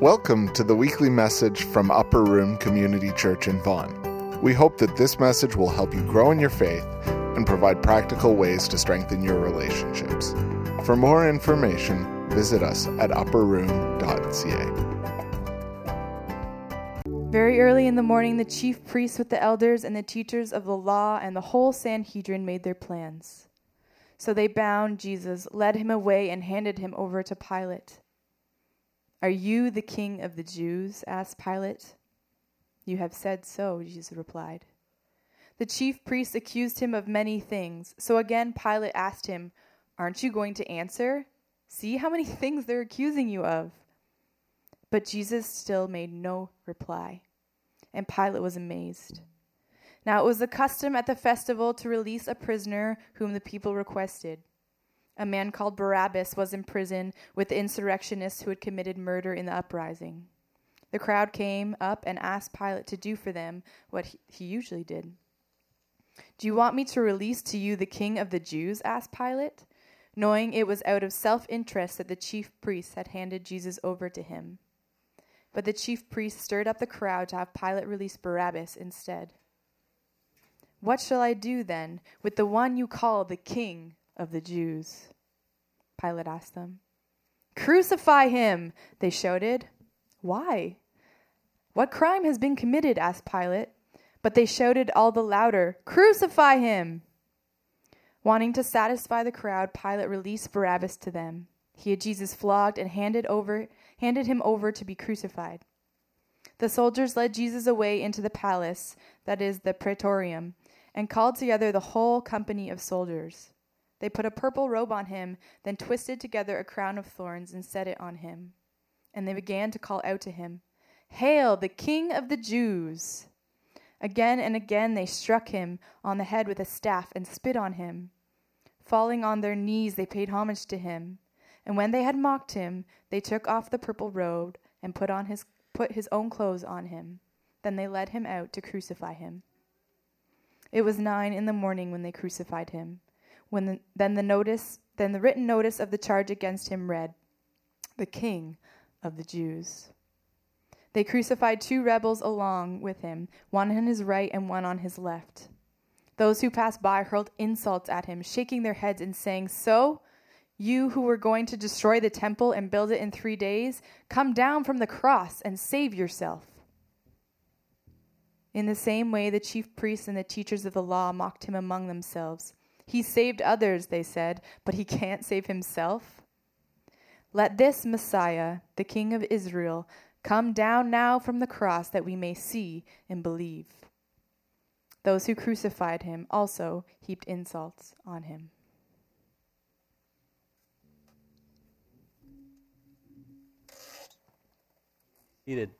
Welcome to the weekly message from Upper Room Community Church in Vaughan. We hope that this message will help you grow in your faith and provide practical ways to strengthen your relationships. For more information, visit us at upperroom.ca. Very early in the morning, the chief priests with the elders and the teachers of the law and the whole Sanhedrin made their plans. So they bound Jesus, led him away, and handed him over to Pilate. Are you the king of the Jews? asked Pilate. You have said so, Jesus replied. The chief priests accused him of many things. So again, Pilate asked him, Aren't you going to answer? See how many things they're accusing you of. But Jesus still made no reply, and Pilate was amazed. Now it was the custom at the festival to release a prisoner whom the people requested. A man called Barabbas was in prison with the insurrectionists who had committed murder in the uprising. The crowd came up and asked Pilate to do for them what he usually did. Do you want me to release to you the king of the Jews? asked Pilate, knowing it was out of self interest that the chief priests had handed Jesus over to him. But the chief priests stirred up the crowd to have Pilate release Barabbas instead. What shall I do then with the one you call the king of the Jews? Pilate asked them. Crucify him, they shouted. Why? What crime has been committed? asked Pilate. But they shouted all the louder, Crucify him! Wanting to satisfy the crowd, Pilate released Barabbas to them. He had Jesus flogged and handed over handed him over to be crucified. The soldiers led Jesus away into the palace, that is the praetorium, and called together the whole company of soldiers. They put a purple robe on him, then twisted together a crown of thorns and set it on him. And they began to call out to him, Hail, the King of the Jews! Again and again they struck him on the head with a staff and spit on him. Falling on their knees, they paid homage to him. And when they had mocked him, they took off the purple robe and put on his put his own clothes on him. Then they led him out to crucify him. It was nine in the morning when they crucified him. When the, then the notice, then the written notice of the charge against him read, "The King of the Jews." They crucified two rebels along with him, one on his right and one on his left. Those who passed by hurled insults at him, shaking their heads and saying, "So, you who were going to destroy the temple and build it in 3 days, come down from the cross and save yourself." In the same way, the chief priests and the teachers of the law mocked him among themselves. He saved others, they said, but he can't save himself. Let this Messiah, the King of Israel, come down now from the cross that we may see and believe. Those who crucified him also heaped insults on him. Seated.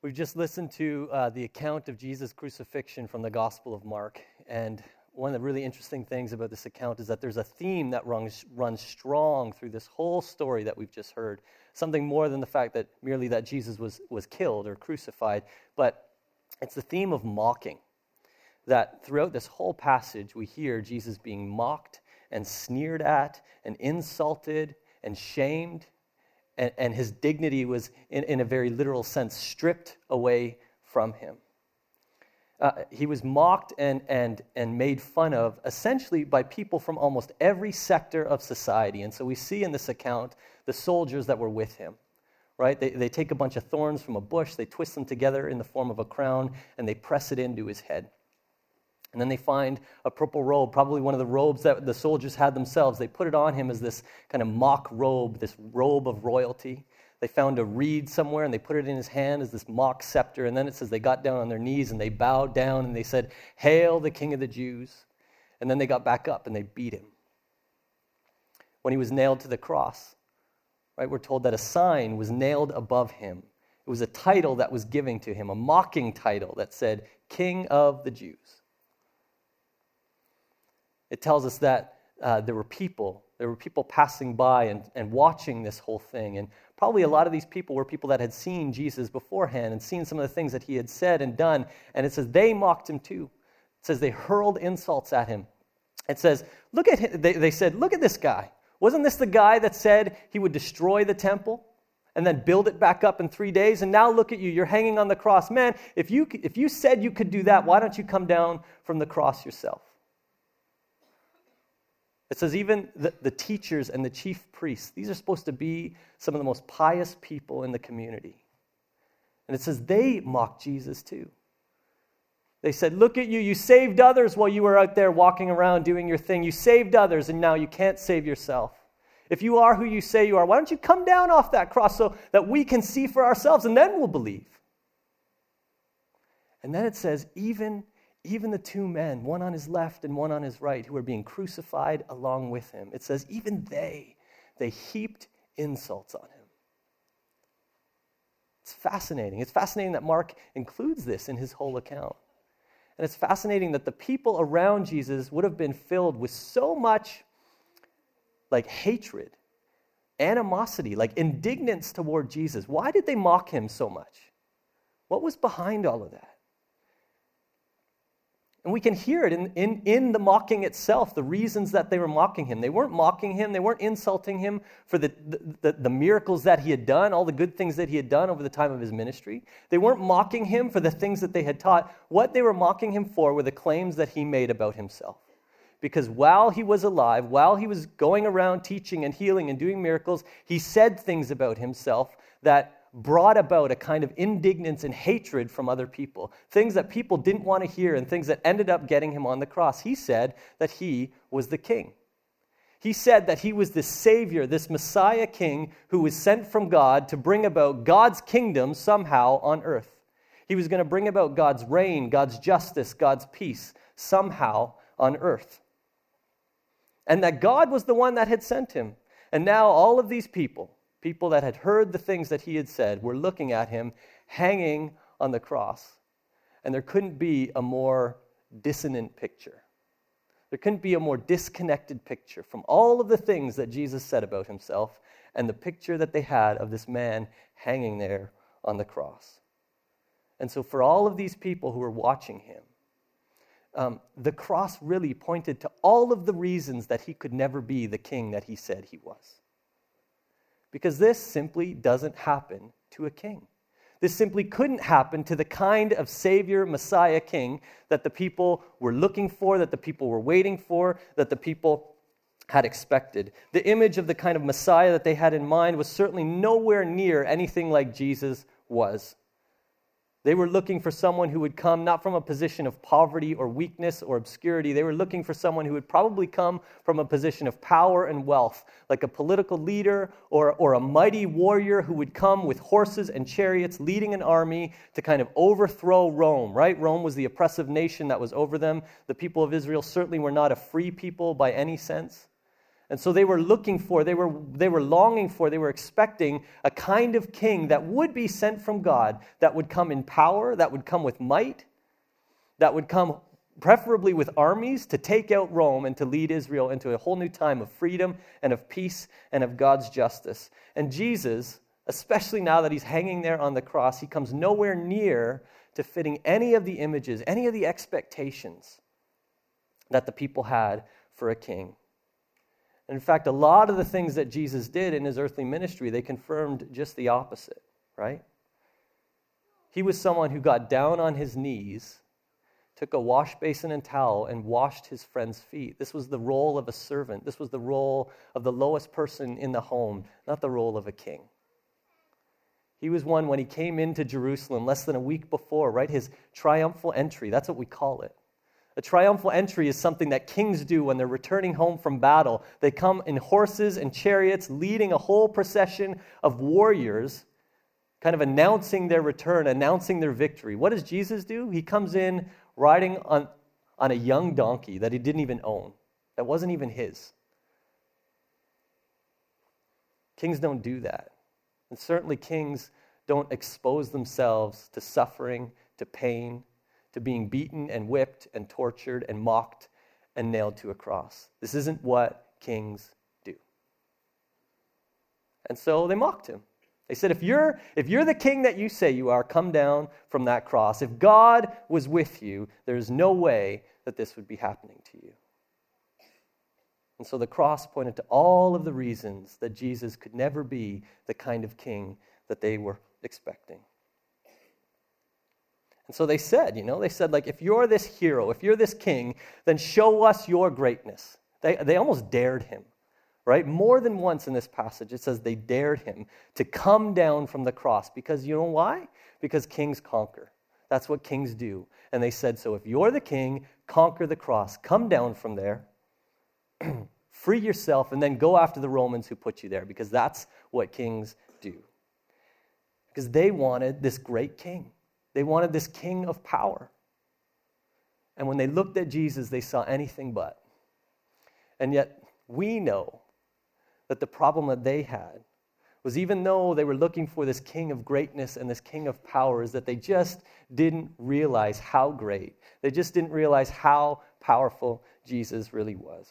We've just listened to uh, the account of Jesus' crucifixion from the Gospel of Mark. And one of the really interesting things about this account is that there's a theme that runs, runs strong through this whole story that we've just heard. Something more than the fact that merely that Jesus was, was killed or crucified, but it's the theme of mocking. That throughout this whole passage, we hear Jesus being mocked and sneered at and insulted and shamed and, and his dignity was, in, in a very literal sense, stripped away from him. Uh, he was mocked and, and, and made fun of essentially by people from almost every sector of society. And so we see in this account the soldiers that were with him, right? They, they take a bunch of thorns from a bush, they twist them together in the form of a crown, and they press it into his head. And then they find a purple robe, probably one of the robes that the soldiers had themselves. They put it on him as this kind of mock robe, this robe of royalty. They found a reed somewhere and they put it in his hand as this mock scepter. And then it says they got down on their knees and they bowed down and they said, Hail the King of the Jews. And then they got back up and they beat him. When he was nailed to the cross, right, we're told that a sign was nailed above him. It was a title that was given to him, a mocking title that said, King of the Jews. It tells us that uh, there were people, there were people passing by and, and watching this whole thing. And probably a lot of these people were people that had seen Jesus beforehand and seen some of the things that he had said and done. And it says they mocked him too. It says they hurled insults at him It says, look at him. They, they said, look at this guy. Wasn't this the guy that said he would destroy the temple and then build it back up in three days? And now look at you. You're hanging on the cross. Man, if you, if you said you could do that, why don't you come down from the cross yourself? It says, even the, the teachers and the chief priests, these are supposed to be some of the most pious people in the community. And it says they mocked Jesus too. They said, Look at you. You saved others while you were out there walking around doing your thing. You saved others, and now you can't save yourself. If you are who you say you are, why don't you come down off that cross so that we can see for ourselves, and then we'll believe? And then it says, even even the two men, one on his left and one on his right, who were being crucified along with him, it says, even they, they heaped insults on him. It's fascinating. It's fascinating that Mark includes this in his whole account. And it's fascinating that the people around Jesus would have been filled with so much like hatred, animosity, like indignance toward Jesus. Why did they mock him so much? What was behind all of that? And we can hear it in, in, in the mocking itself, the reasons that they were mocking him. They weren't mocking him, they weren't insulting him for the, the, the, miracles that he had done, all the good things that he had done over the time of his ministry. They weren't mocking him for the things that they had taught. What they were mocking him for were the claims that he made about himself. Because while he was alive, while he was going around teaching and healing and doing miracles, he said things about himself that brought about a kind of indignance and hatred from other people, things that people didn't want to hear, and things that ended up getting him on the cross. He said that he was the king. He said that he was the Savior, this Messiah King who was sent from God to bring about God's kingdom somehow on earth. He was going to bring about God's reign, God's justice, God's peace somehow on earth. And that God was the one that had sent him. And now all of these people, people that had heard the things that he had said, were looking at him hanging on the cross. And there couldn't be a more dissonant picture. There couldn't be a more disconnected picture from all of the things that Jesus said about himself and the picture that they had of this man hanging there on the cross. And so, for all of these people who were watching him, um, the cross really pointed to all of the reasons that he could never be the king that he said he was. Because this simply doesn't happen to a king. This simply couldn't happen to the kind of Savior, Messiah King that the people were looking for, that the people were waiting for, that the people had expected. The image of the kind of Messiah that they had in mind was certainly nowhere near anything like Jesus was. They were looking for someone who would come not from a position of poverty or weakness or obscurity. They were looking for someone who would probably come from a position of power and wealth, like a political leader or, or a mighty warrior who would come with horses and chariots leading an army to kind of overthrow Rome, right? Rome was the oppressive nation that was over them. The people of Israel certainly were not a free people by any sense. And so they were looking for, they were, they were longing for, they were expecting a kind of king that would be sent from God, that would come in power, that would come with might, that would come preferably with armies to take out Rome and to lead Israel into a whole new time of freedom and of peace and of God's justice. And Jesus, especially now that he's hanging there on the cross, he comes nowhere near to fitting any of the images, any of the expectations that the people had for a king. In fact, a lot of the things that Jesus did in his earthly ministry, they confirmed just the opposite, right? He was someone who got down on his knees, took a wash basin and towel, and washed his friend's feet. This was the role of a servant. This was the role of the lowest person in the home, not the role of a king. He was one when he came into Jerusalem less than a week before, right? His triumphal entry. That's what we call it. A triumphal entry is something that kings do when they're returning home from battle. They come in horses and chariots, leading a whole procession of warriors, kind of announcing their return, announcing their victory. What does Jesus do? He comes in riding on, on a young donkey that he didn't even own, that wasn't even his. Kings don't do that. And certainly, kings don't expose themselves to suffering, to pain, to being beaten and whipped and tortured and mocked and nailed to a cross. This isn't what kings do. And so they mocked him. They said, if you're, if you're the king that you say you are, come down from that cross. If God was with you, there's no way that this would be happening to you. And so the cross pointed to all of the reasons that Jesus could never be the kind of king that they were expecting. And so they said, you know, they said, like, if you're this hero, if you're this king, then show us your greatness. They, they almost dared him, right? More than once in this passage, it says they dared him to come down from the cross because you know why? Because kings conquer. That's what kings do. And they said, so if you're the king, conquer the cross, come down from there, free yourself, and then go after the Romans who put you there because that's what kings do. Because they wanted this great king, they wanted this king of power. And when they looked at Jesus, they saw anything but. And yet, we know that the problem that they had was even though they were looking for this king of greatness and this king of power, is that they just didn't realize how great, they just didn't realize how powerful Jesus really was.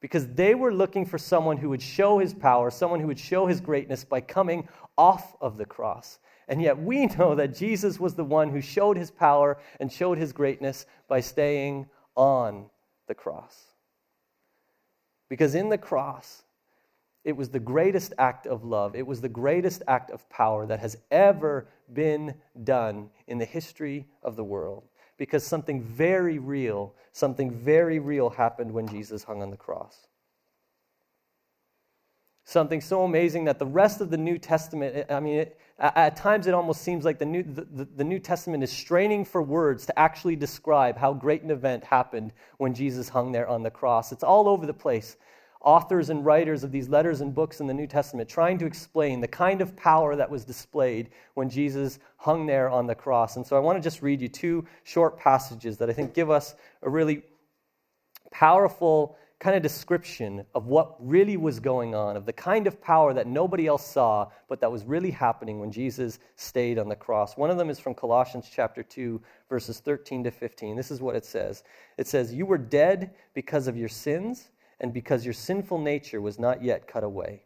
Because they were looking for someone who would show his power, someone who would show his greatness by coming off of the cross. And yet we know that Jesus was the one who showed his power and showed his greatness by staying on the cross. Because in the cross, it was the greatest act of love, it was the greatest act of power that has ever been done in the history of the world. Because something very real, something very real happened when Jesus hung on the cross something so amazing that the rest of the New Testament, I mean, it, at times it almost seems like the New, the, the New Testament is straining for words to actually describe how great an event happened when Jesus hung there on the cross. It's all over the place. Authors and writers of these letters and books in the New Testament trying to explain the kind of power that was displayed when Jesus hung there on the cross. And so I want to just read you two short passages that I think give us a really powerful kind of description of what really was going on, of the kind of power that nobody else saw, but that was really happening when Jesus stayed on the cross. One of them is from Colossians chapter 2, verses 13 to 15. This is what it says It says, You were dead because of your sins and because your sinful nature was not yet cut away.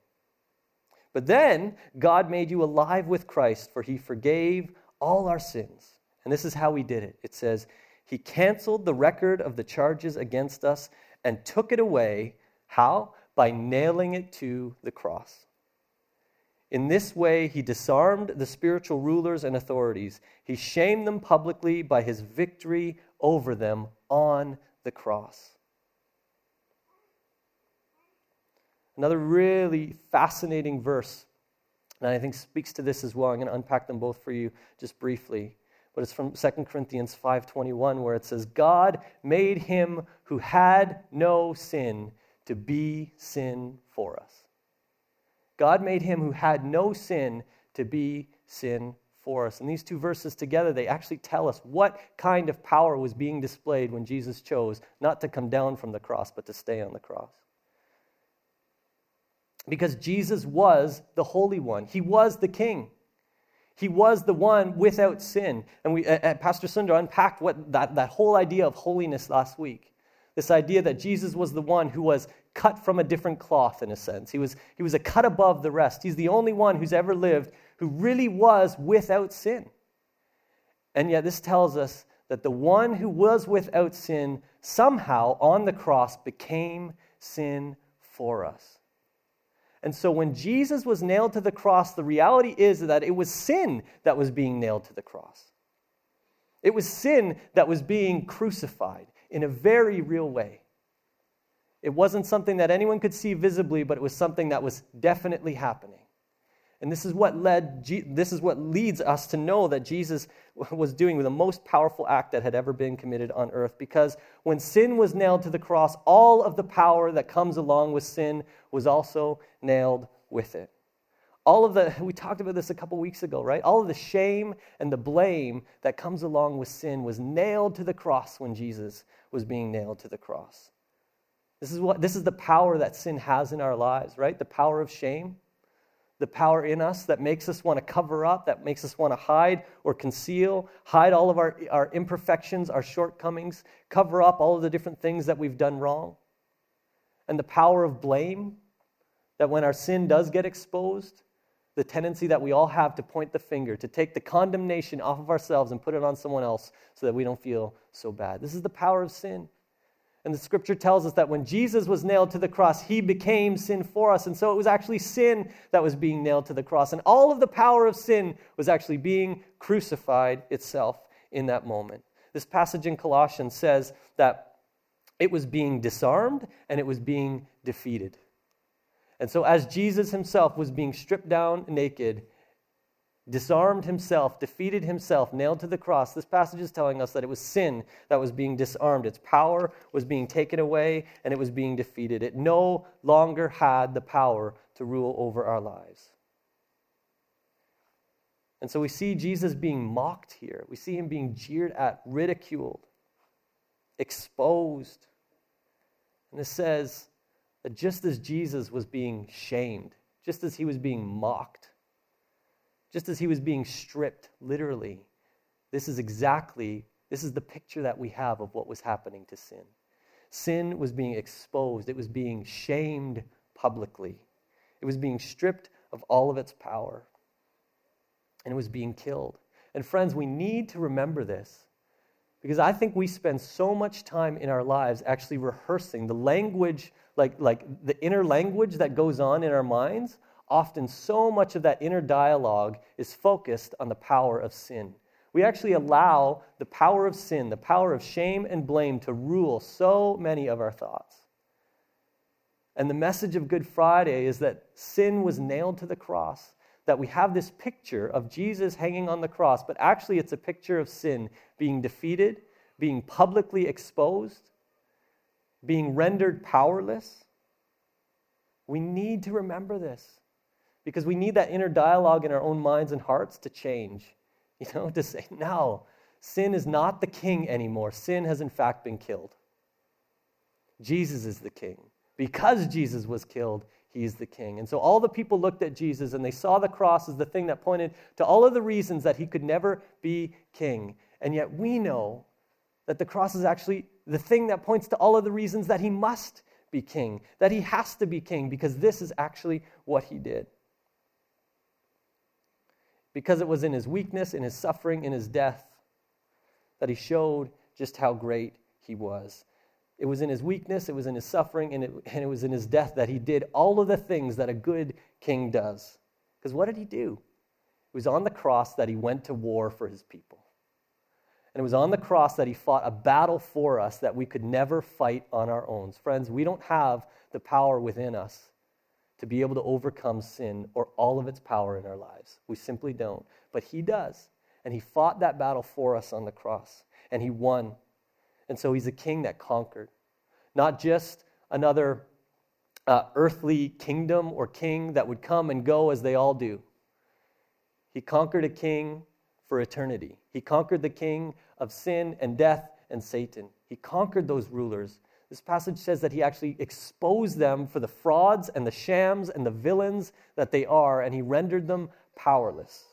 But then God made you alive with Christ, for he forgave all our sins. And this is how he did it. It says, He canceled the record of the charges against us and took it away. How? By nailing it to the cross. In this way, he disarmed the spiritual rulers and authorities. He shamed them publicly by his victory over them on the cross. Another really fascinating verse, and I think speaks to this as well. I'm going to unpack them both for you just briefly but it's from 2 Corinthians 5:21 where it says God made him who had no sin to be sin for us. God made him who had no sin to be sin for us. And these two verses together, they actually tell us what kind of power was being displayed when Jesus chose not to come down from the cross, but to stay on the cross. Because Jesus was the Holy One, He was the King. He was the one without sin. And we, uh, Pastor Sundar unpacked what that, that whole idea of holiness last week. This idea that Jesus was the one who was cut from a different cloth, in a sense. He was, he was a cut above the rest. He's the only one who's ever lived who really was without sin. And yet, this tells us that the one who was without sin somehow on the cross became sin for us. And so when Jesus was nailed to the cross, the reality is that it was sin that was being nailed to the cross. It was sin that was being crucified in a very real way. It wasn't something that anyone could see visibly, but it was something that was definitely happening. And this is what led this is what leads us to know that Jesus was doing the most powerful act that had ever been committed on earth because when sin was nailed to the cross all of the power that comes along with sin was also nailed with it. All of the we talked about this a couple weeks ago, right? All of the shame and the blame that comes along with sin was nailed to the cross when Jesus was being nailed to the cross. This is what this is the power that sin has in our lives, right? The power of shame the power in us that makes us want to cover up, that makes us want to hide or conceal, hide all of our, our imperfections, our shortcomings, cover up all of the different things that we've done wrong. And the power of blame, that when our sin does get exposed, the tendency that we all have to point the finger, to take the condemnation off of ourselves and put it on someone else so that we don't feel so bad. This is the power of sin. And the scripture tells us that when Jesus was nailed to the cross, he became sin for us. And so it was actually sin that was being nailed to the cross. And all of the power of sin was actually being crucified itself in that moment. This passage in Colossians says that it was being disarmed and it was being defeated. And so, as Jesus himself was being stripped down naked, disarmed himself, defeated himself, nailed to the cross. This passage is telling us that it was sin that was being disarmed. Its power was being taken away and it was being defeated. It no longer had the power to rule over our lives. And so we see Jesus being mocked here. We see him being jeered at, ridiculed, exposed. And it says that just as Jesus was being shamed, just as he was being mocked, just as he was being stripped, literally, this is exactly, this is the picture that we have of what was happening to sin. Sin was being exposed, it was being shamed publicly, it was being stripped of all of its power, and it was being killed. And friends, we need to remember this because I think we spend so much time in our lives actually rehearsing the language, like, like the inner language that goes on in our minds often so much of that inner dialogue is focused on the power of sin. We actually allow the power of sin, the power of shame and blame to rule so many of our thoughts. And the message of Good Friday is that sin was nailed to the cross, that we have this picture of Jesus hanging on the cross, but actually it's a picture of sin being defeated, being publicly exposed, being rendered powerless. We need to remember this because we need that inner dialogue in our own minds and hearts to change. You know, to say, no, sin is not the king anymore. Sin has in fact been killed. Jesus is the king. Because Jesus was killed, he's the king. And so all the people looked at Jesus and they saw the cross as the thing that pointed to all of the reasons that he could never be king. And yet we know that the cross is actually the thing that points to all of the reasons that he must be king, that he has to be king, because this is actually what he did because it was in his weakness, in his suffering, in his death, that he showed just how great he was. It was in his weakness, it was in his suffering, and it, and it was in his death that he did all of the things that a good king does. Because what did he do? It was on the cross that he went to war for his people. And it was on the cross that he fought a battle for us that we could never fight on our own. Friends, we don't have the power within us to be able to overcome sin or all of its power in our lives. We simply don't. But He does. And He fought that battle for us on the cross, and He won. And so He's a king that conquered. Not just another uh, earthly kingdom or king that would come and go as they all do. He conquered a king for eternity. He conquered the king of sin and death and Satan. He conquered those rulers this passage says that he actually exposed them for the frauds and the shams and the villains that they are, and he rendered them powerless.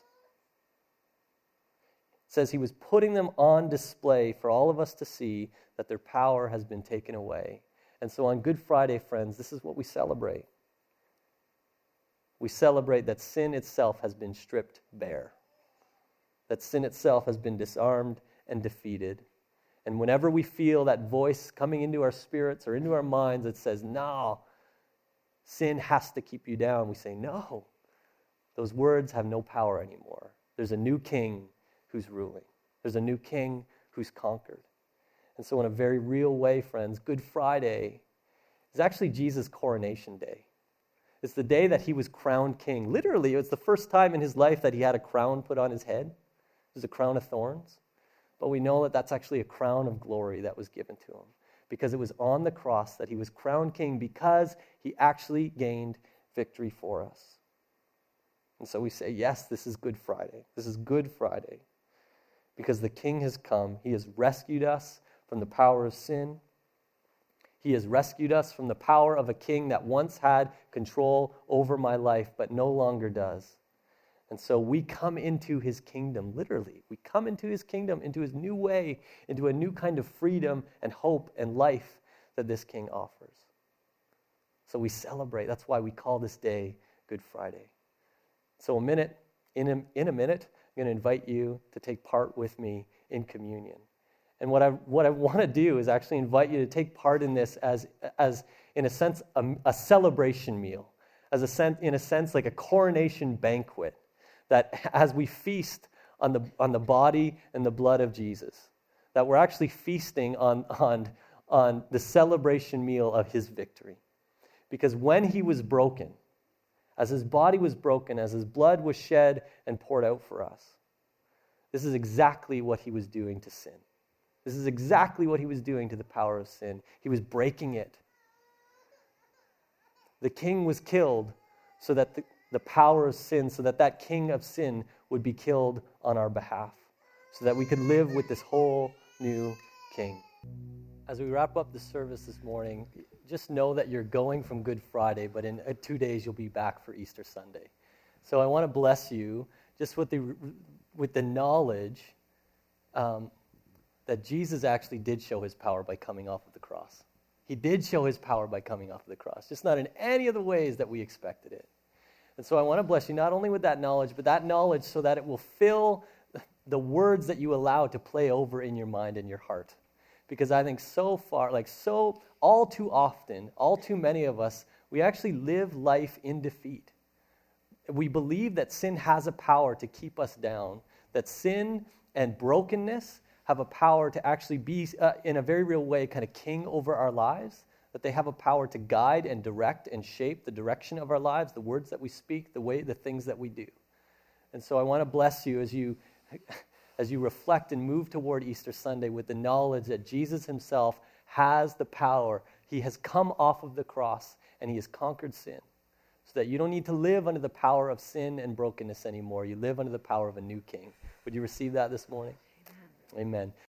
It says he was putting them on display for all of us to see that their power has been taken away. And so on Good Friday, friends, this is what we celebrate. We celebrate that sin itself has been stripped bare, that sin itself has been disarmed and defeated and whenever we feel that voice coming into our spirits or into our minds that says, no, sin has to keep you down, we say, no, those words have no power anymore. There's a new king who's ruling, there's a new king who's conquered. And so, in a very real way, friends, Good Friday is actually Jesus' coronation day. It's the day that he was crowned king. Literally, it's the first time in his life that he had a crown put on his head. It was a crown of thorns. But we know that that's actually a crown of glory that was given to him because it was on the cross that he was crowned king because he actually gained victory for us. And so we say, yes, this is Good Friday. This is Good Friday because the king has come. He has rescued us from the power of sin. He has rescued us from the power of a king that once had control over my life but no longer does. And so we come into his kingdom, literally. We come into his kingdom, into his new way, into a new kind of freedom and hope and life that this king offers. So we celebrate. That's why we call this day Good Friday. So, a minute, in a, in a minute, I'm going to invite you to take part with me in communion. And what I, what I want to do is actually invite you to take part in this as, as in a sense, a, a celebration meal, as a sense, in a sense, like a coronation banquet, that as we feast on the, on the body and the blood of Jesus, that we're actually feasting on, on, on the celebration meal of his victory. Because when he was broken, as his body was broken, as his blood was shed and poured out for us, this is exactly what he was doing to sin. This is exactly what he was doing to the power of sin. He was breaking it. The king was killed so that the, the power of sin, so that that king of sin would be killed on our behalf, so that we could live with this whole new king. As we wrap up the service this morning, just know that you're going from Good Friday, but in uh, two days you'll be back for Easter Sunday. So I want to bless you just with the, with the knowledge um, that Jesus actually did show his power by coming off of the cross. He did show his power by coming off of the cross, just not in any of the ways that we expected it. And so I want to bless you not only with that knowledge, but that knowledge so that it will fill the words that you allow to play over in your mind and your heart. Because I think so far, like so, all too often, all too many of us, we actually live life in defeat. We believe that sin has a power to keep us down, that sin and brokenness have a power to actually be, uh, in a very real way, kind of king over our lives, that they have a power to guide and direct and shape the direction of our lives, the words that we speak, the way, the things that we do. And so I want to bless you as you, as you reflect and move toward Easter Sunday with the knowledge that Jesus himself has the power. He has come off of the cross and he has conquered sin. So that you don't need to live under the power of sin and brokenness anymore. You live under the power of a new king. Would you receive that this morning? Amen.